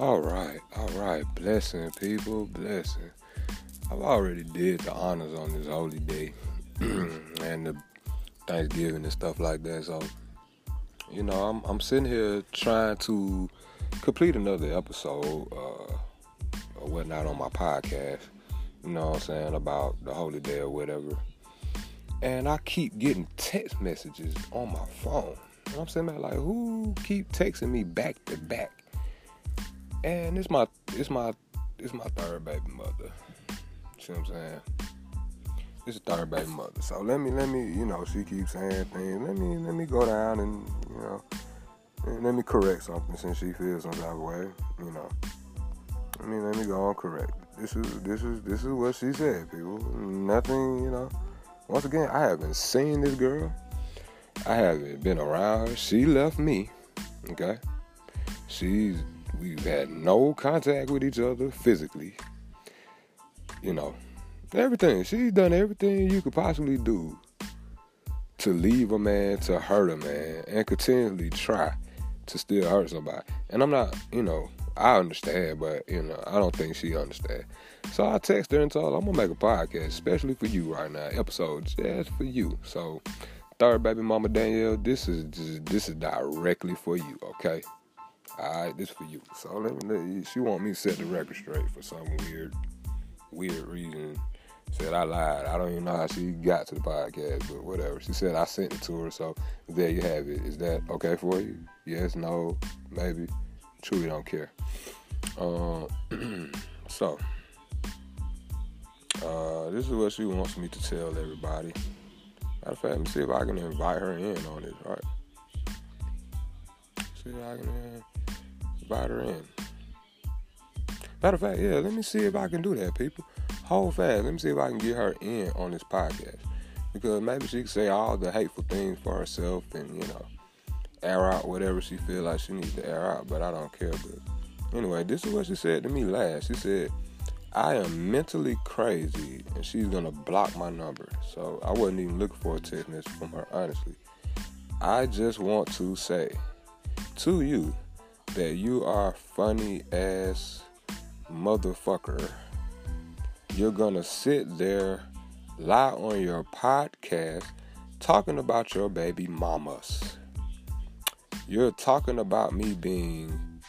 All right, all right. Blessing, people, blessing. I've already did the honors on this holy day and the Thanksgiving and stuff like that. So, you know, I'm I'm sitting here trying to complete another episode uh, or whatnot on my podcast. You know what I'm saying about the holy day or whatever. And I keep getting text messages on my phone. You know I'm saying? Like, who keep texting me back to back? And it's my it's my it's my third baby mother. See what I'm saying? It's a third baby mother. So let me let me you know she keeps saying things. Let me let me go down and you know let me correct something since she feels some type of way. You know. I mean let me go on correct. This is this is this is what she said, people. Nothing you know. Once again, I haven't seen this girl. I haven't been around her. She left me. Okay. She's We've had no contact with each other physically. You know, everything. She's done everything you could possibly do to leave a man, to hurt a man, and continually try to still hurt somebody. And I'm not, you know, I understand, but you know, I don't think she understands. So I text her and told her I'm gonna make a podcast, especially for you right now, episode just for you. So, third baby mama Danielle, this is this is directly for you, okay? All right, this for you. So let me, she want me to set the record straight for some weird, weird reason. Said I lied. I don't even know how she got to the podcast, but whatever. She said I sent it to her, so there you have it. Is that okay for you? Yes, no, maybe. Truly don't care. Uh, so, uh, this is what she wants me to tell everybody. Matter of fact, let me see if I can invite her in on this, right? See if I can. Invite her in. Matter of fact, yeah, let me see if I can do that, people. Hold fast. Let me see if I can get her in on this podcast. Because maybe she can say all the hateful things for herself and, you know, air out whatever she feel like she needs to air out, but I don't care. But anyway, this is what she said to me last. She said, I am mentally crazy and she's gonna block my number. So I wasn't even looking for a text message from her, honestly. I just want to say to you that you are funny ass motherfucker. You're gonna sit there, lie on your podcast, talking about your baby mamas. You're talking about me being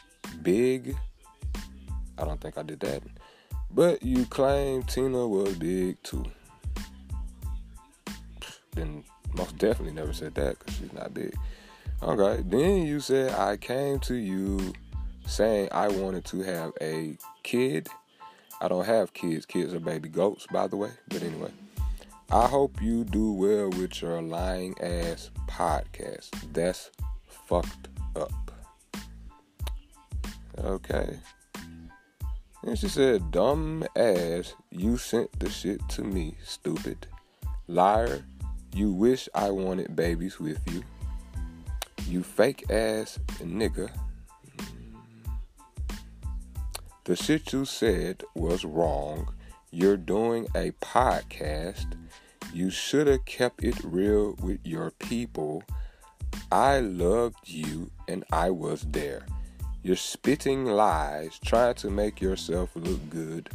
big. I don't think I did that. But you claim Tina was big too. Then most definitely never said that because she's not big. Okay. Then you said I came to you saying I wanted to have a kid. I don't have kids. Kids are baby goats, by the way. But anyway, I hope you do well with your lying ass podcast. That's fucked up. Okay. And she said, dumb ass, you sent the shit to me, stupid. Liar, you wish I wanted babies with you. You fake ass nigga. The shit you said was wrong. You're doing a podcast. You should have kept it real with your people. I loved you and I was there. You're spitting lies, trying to make yourself look good.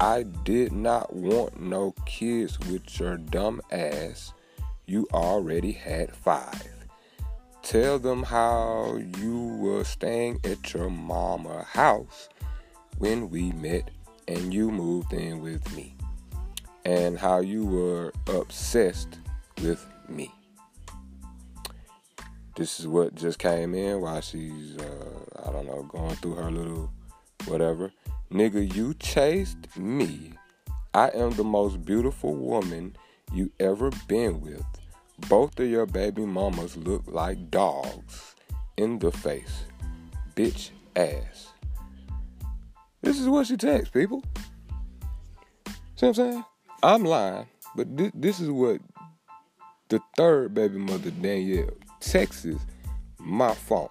I did not want no kids with your dumb ass. You already had five. Tell them how you were staying at your mama house when we met and you moved in with me. And how you were obsessed with me. This is what just came in while she's, uh, I don't know, going through her little whatever. Nigga, you chased me. I am the most beautiful woman you ever been with. Both of your baby mamas look like dogs in the face. Bitch ass. This is what she texts, people. See what I'm saying? I'm lying, but this, this is what the third baby mother, Danielle, texts my phone.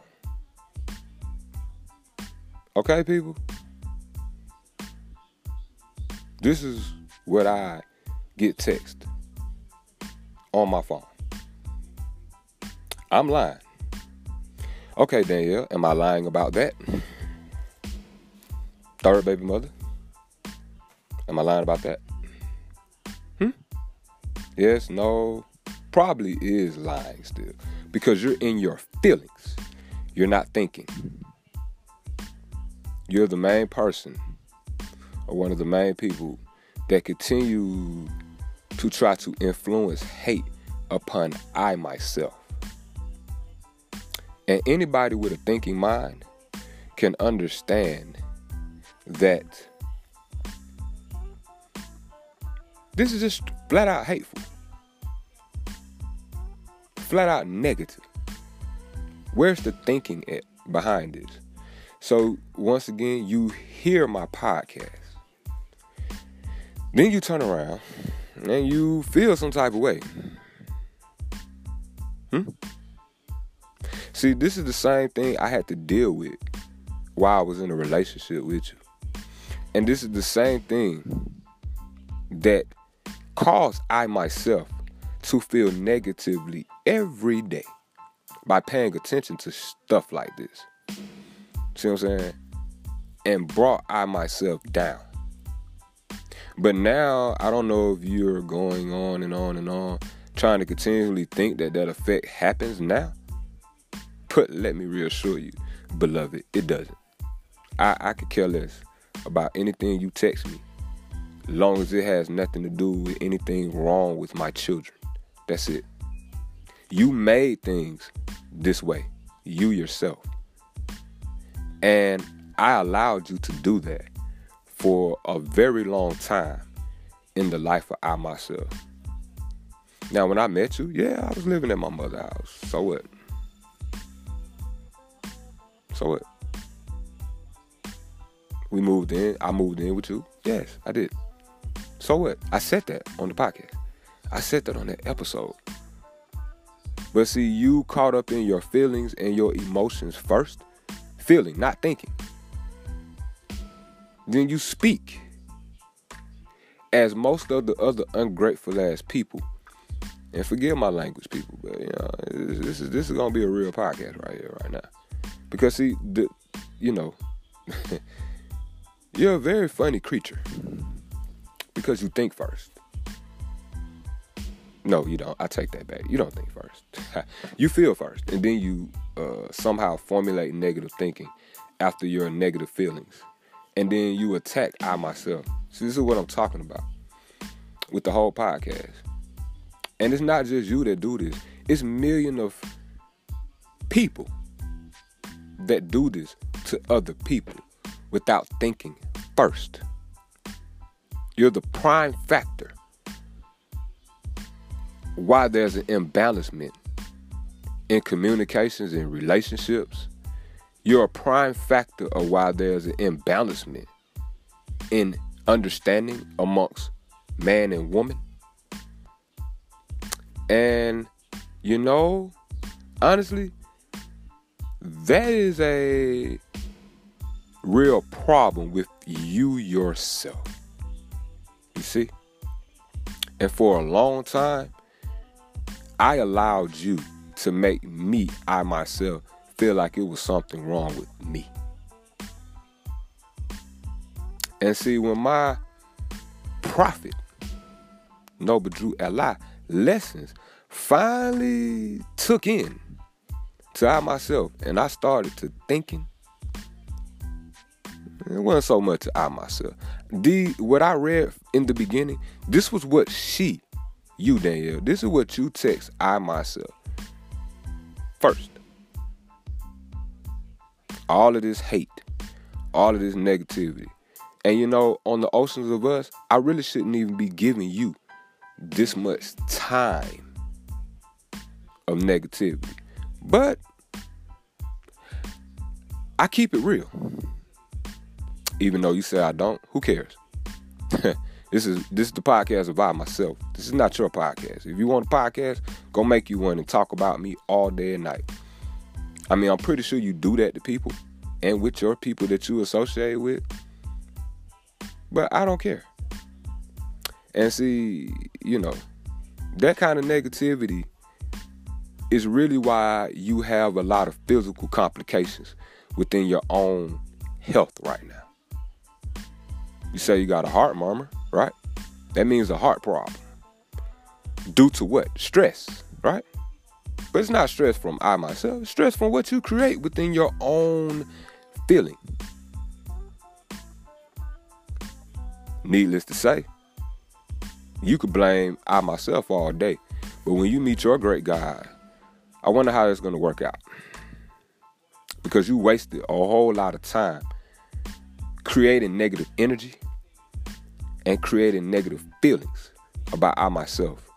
Okay, people? This is what I get text on my phone. I'm lying. Okay, Danielle, am I lying about that? third baby mother. Am I lying about that? Hmm? Yes, no, probably is lying still because you're in your feelings. You're not thinking. You're the main person or one of the main people that continue to try to influence hate upon I myself. And anybody with a thinking mind can understand that this is just flat out hateful, flat out negative. Where's the thinking at behind this? So, once again, you hear my podcast. Then you turn around and you feel some type of way. Hmm? See, this is the same thing I had to deal with while I was in a relationship with you. And this is the same thing that caused I myself to feel negatively every day by paying attention to stuff like this. See what I'm saying? And brought I myself down. But now I don't know if you're going on and on and on trying to continually think that that effect happens now. But let me reassure you, beloved, it doesn't. I, I could care less about anything you text me, long as it has nothing to do with anything wrong with my children. That's it. You made things this way, you yourself. And I allowed you to do that for a very long time in the life of I myself. Now, when I met you, yeah, I was living at my mother's house. So what? So what? We moved in. I moved in with you. Yes, I did. So what? I said that on the podcast. I said that on that episode. But see, you caught up in your feelings and your emotions first. Feeling, not thinking then you speak. As most of the other ungrateful ass people, and forgive my language, people, but you know, this is this is gonna be a real podcast right here, right now. Because see, the you know, you're a very funny creature because you think first. No, you don't. I take that back. You don't think first. you feel first, and then you uh, somehow formulate negative thinking after your negative feelings and then you attack I myself. So this is what I'm talking about with the whole podcast. And it's not just you that do this. It's millions of people that do this to other people without thinking first. You're the prime factor why there's an imbalancement in communications and relationships you're a prime factor of why there's an imbalancement in understanding amongst man and woman. And, you know, honestly, that is a real problem with you yourself. You see? And for a long time, I allowed you to make me, I myself, feel like it was something wrong with me. And see, when my prophet, Noble Drew Ali, lessons finally took in to I myself, and I started to thinking. It wasn't so much I myself. The what I read in the beginning, this was what she, you Danielle, this is what you text I myself. First all of this hate, all of this negativity. And you know, on the oceans of us, I really shouldn't even be giving you this much time of negativity. But I keep it real. Even though you say I don't, who cares? this is this is the podcast about myself. This is not your podcast. If you want a podcast, go make you one and talk about me all day and night. I mean, I'm pretty sure you do that to people and with your people that you associate with. But I don't care. And see, you know, that kind of negativity is really why you have a lot of physical complications within your own health right now. You say you got a heart murmur, right? That means a heart problem. Due to what? Stress, right? But it's not stress from I myself, it's stress from what you create within your own feeling. Needless to say, you could blame I myself all day. But when you meet your great God, I wonder how it's going to work out. Because you wasted a whole lot of time creating negative energy and creating negative feelings about I myself.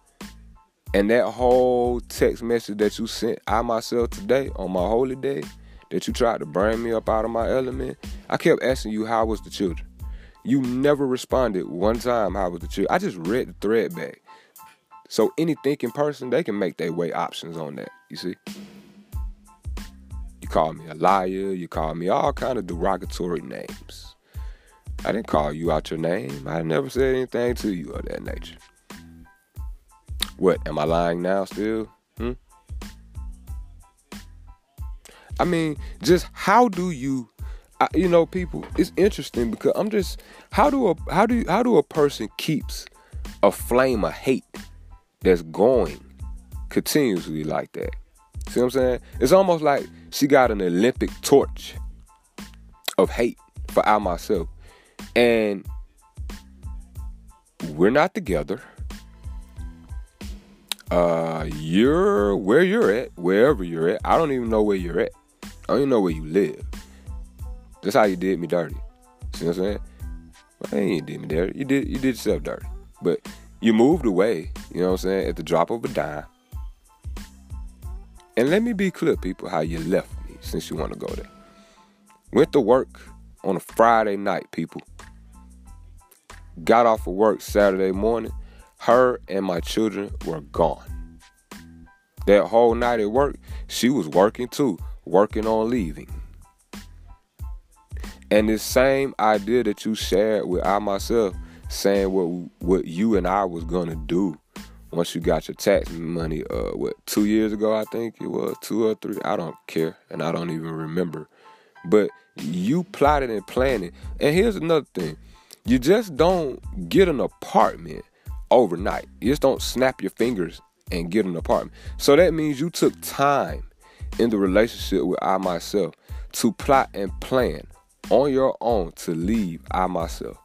And that whole text message that you sent I myself today on my holy day, that you tried to bring me up out of my element, I kept asking you how was the children. You never responded one time how was the children. I just read the thread back. So any thinking person, they can make their way options on that. You see? You call me a liar, you call me all kind of derogatory names. I didn't call you out your name. I never said anything to you of that nature. What, am I lying now still? Hmm? I mean, just how do you I, you know, people, it's interesting because I'm just how do a how do how do a person keeps a flame of hate that's going continuously like that? See what I'm saying? It's almost like she got an Olympic torch of hate for I myself. And we're not together. Uh you're where you're at, wherever you're at. I don't even know where you're at. I don't even know where you live. That's how you did me dirty. See what I'm saying? Well, you did me dirty. You did you did yourself dirty. But you moved away, you know what I'm saying, at the drop of a dime. And let me be clear, people, how you left me since you want to go there. Went to work on a Friday night, people. Got off of work Saturday morning. Her and my children were gone. That whole night at work, she was working too, working on leaving. And this same idea that you shared with I myself, saying what what you and I was gonna do once you got your tax money, uh, what two years ago I think it was two or three. I don't care, and I don't even remember. But you plotted and planned it. And here's another thing: you just don't get an apartment overnight. You just don't snap your fingers and get an apartment. So that means you took time in the relationship with I myself to plot and plan on your own to leave I myself.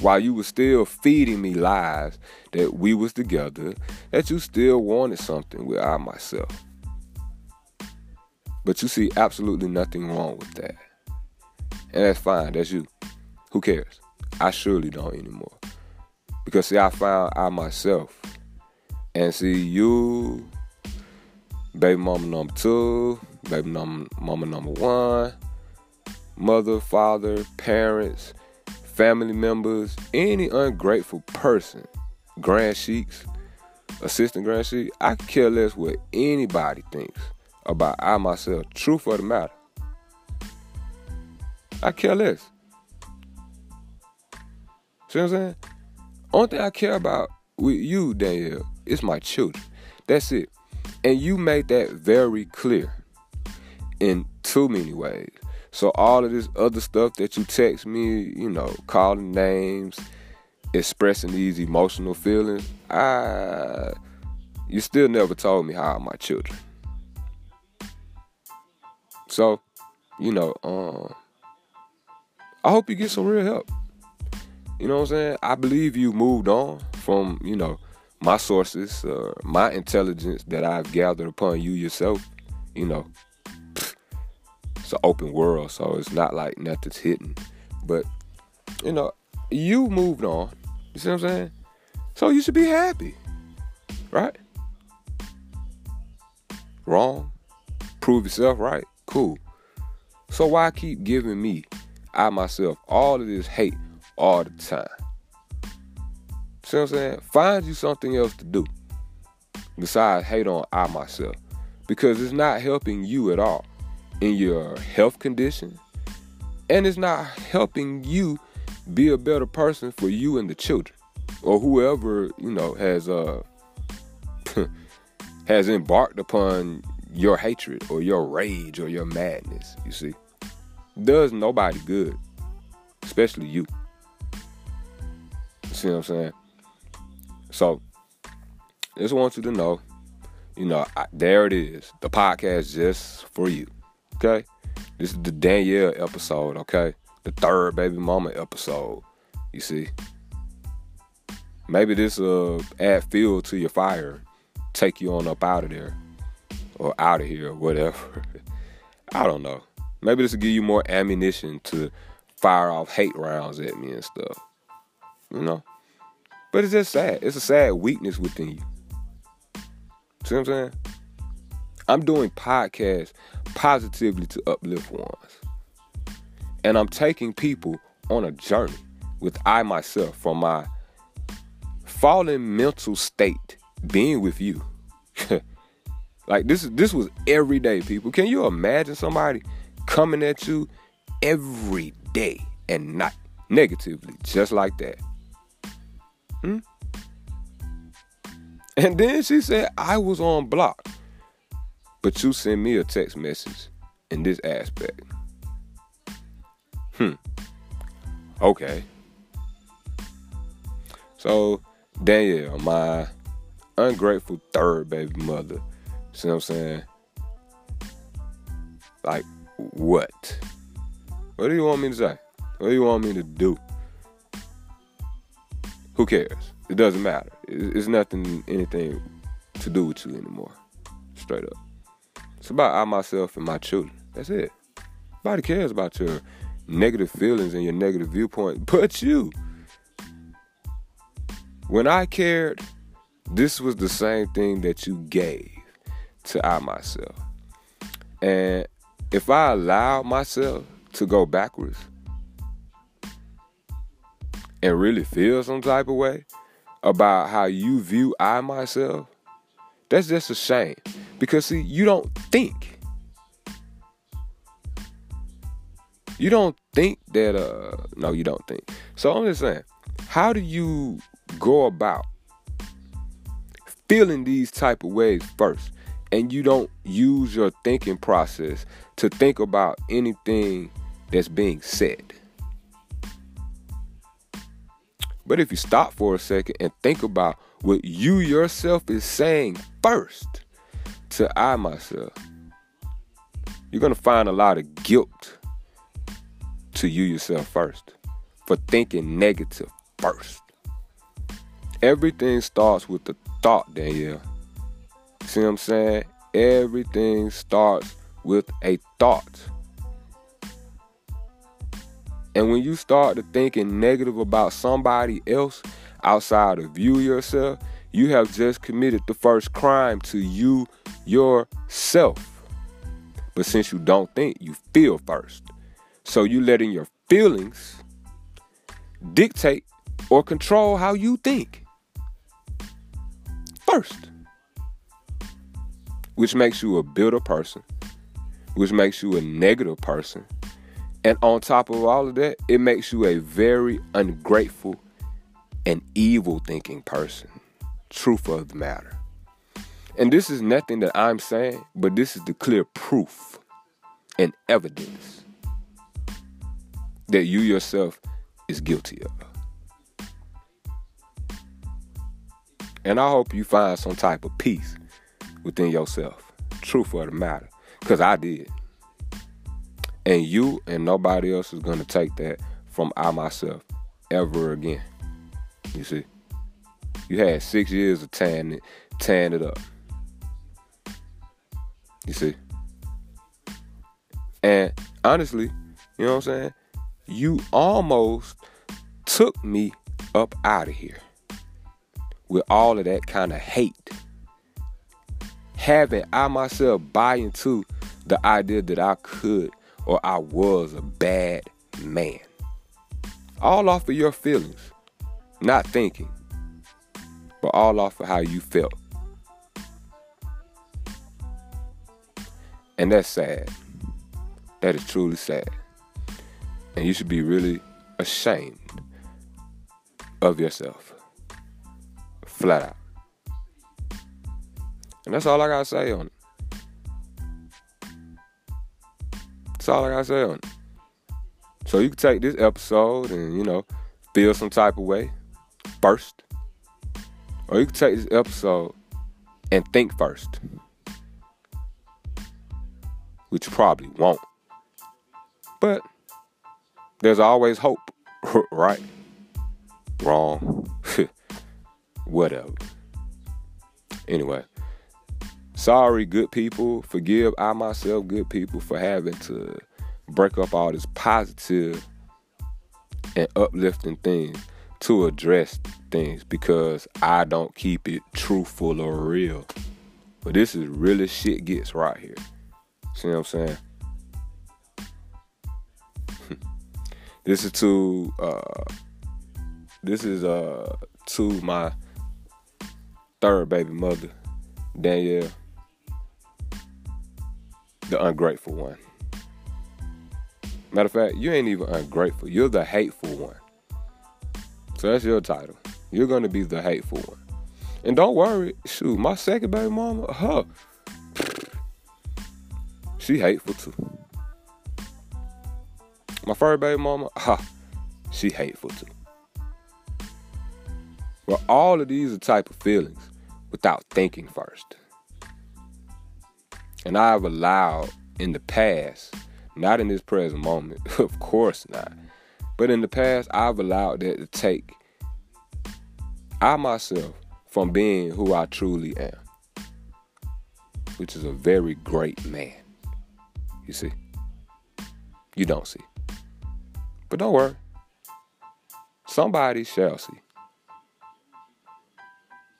While you were still feeding me lies that we was together, that you still wanted something with I myself. But you see absolutely nothing wrong with that. And that's fine, that's you. Who cares? I surely don't anymore. Because see, I found I myself. And see, you, baby mama number two, baby mama, mama number one, mother, father, parents, family members, any ungrateful person, grand sheiks, assistant grand sheik, I care less what anybody thinks about I myself. Truth of the matter. I care less. See what I'm saying? Only thing I care about with you, Danielle, is my children. That's it. And you made that very clear in too many ways. So all of this other stuff that you text me, you know, calling names, expressing these emotional feelings, I you still never told me how my children. So, you know, um, I hope you get some real help. You know what I'm saying? I believe you moved on from, you know, my sources, uh, my intelligence that I've gathered upon you yourself. You know, it's an open world, so it's not like nothing's hidden. But you know, you moved on. You see what I'm saying? So you should be happy, right? Wrong. Prove yourself right. Cool. So why keep giving me, I myself, all of this hate all the time? See what I'm saying? Find you something else to do besides hate on I myself because it's not helping you at all in your health condition, and it's not helping you be a better person for you and the children, or whoever you know has uh has embarked upon your hatred or your rage or your madness. You see, does nobody good especially you. See what I'm saying? So, just want you to know, you know, I, there it is. The podcast just for you. Okay? This is the Danielle episode, okay? The third baby mama episode. You see? Maybe this uh add fuel to your fire, take you on up out of there. Or out of here or whatever. I don't know. Maybe this will give you more ammunition to fire off hate rounds at me and stuff. You know? But it's just sad. It's a sad weakness within you. See what I'm saying? I'm doing podcasts positively to uplift ones. And I'm taking people on a journey with I myself from my fallen mental state being with you. like this this was every day, people. Can you imagine somebody coming at you every day and night negatively, just like that? Hmm? And then she said, I was on block. But you send me a text message in this aspect. Hmm. Okay. So, Danielle, my ungrateful third baby mother, see what I'm saying? Like, what? What do you want me to say? What do you want me to do? Who cares? It doesn't matter. It's nothing, anything to do with you anymore. Straight up. It's about I, myself, and my children. That's it. Nobody cares about your negative feelings and your negative viewpoint but you. When I cared, this was the same thing that you gave to I myself. And if I allow myself to go backwards, and really feel some type of way about how you view I myself, that's just a shame. Because see, you don't think. You don't think that uh no, you don't think. So I'm just saying, how do you go about feeling these type of ways first? And you don't use your thinking process to think about anything that's being said. But if you stop for a second and think about what you yourself is saying first to I myself, you're going to find a lot of guilt to you yourself first for thinking negative first. Everything starts with the thought, Danielle. See what I'm saying? Everything starts with a thought. And when you start to thinking negative about somebody else outside of you yourself, you have just committed the first crime to you yourself. But since you don't think, you feel first. So you letting your feelings dictate or control how you think first. Which makes you a bitter person, which makes you a negative person and on top of all of that, it makes you a very ungrateful and evil thinking person. Truth of the matter. And this is nothing that I'm saying, but this is the clear proof and evidence that you yourself is guilty of. And I hope you find some type of peace within yourself. Truth of the matter. Because I did. And you and nobody else is gonna take that from I myself ever again. You see? You had six years of tan it, it up. You see? And honestly, you know what I'm saying? You almost took me up out of here with all of that kind of hate. Having I myself buy into the idea that I could or I was a bad man. All off of your feelings, not thinking, but all off of how you felt. And that's sad. That is truly sad. And you should be really ashamed of yourself. Flat out. And that's all I gotta say on it. That's all I gotta say on it. So you can take this episode and, you know, feel some type of way first. Or you can take this episode and think first. Which you probably won't. But there's always hope, right? Wrong. Whatever. Anyway, sorry, good people. Forgive I myself, good people, for having to break up all this positive and uplifting things to address things because I don't keep it truthful or real. But this is really shit gets right here. See what I'm saying? this is to uh this is uh to my third baby mother, Danielle, the ungrateful one. Matter of fact, you ain't even ungrateful. You're the hateful one. So that's your title. You're gonna be the hateful one. And don't worry, shoot, my second baby mama, her, she hateful too. My first baby mama, ha, she hateful too. Well, all of these are type of feelings without thinking first. And I've allowed in the past not in this present moment, of course not. But in the past, I've allowed that to take I myself from being who I truly am, which is a very great man. You see? You don't see. But don't worry. Somebody shall see.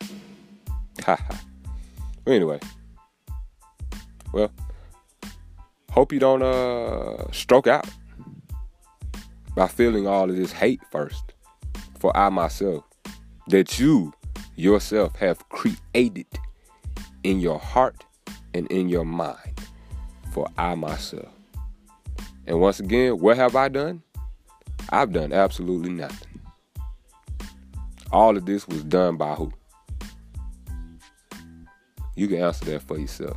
Ha ha. Anyway. Well, Hope you don't uh, stroke out by feeling all of this hate first for I myself that you yourself have created in your heart and in your mind for I myself. And once again, what have I done? I've done absolutely nothing. All of this was done by who? You can answer that for yourself.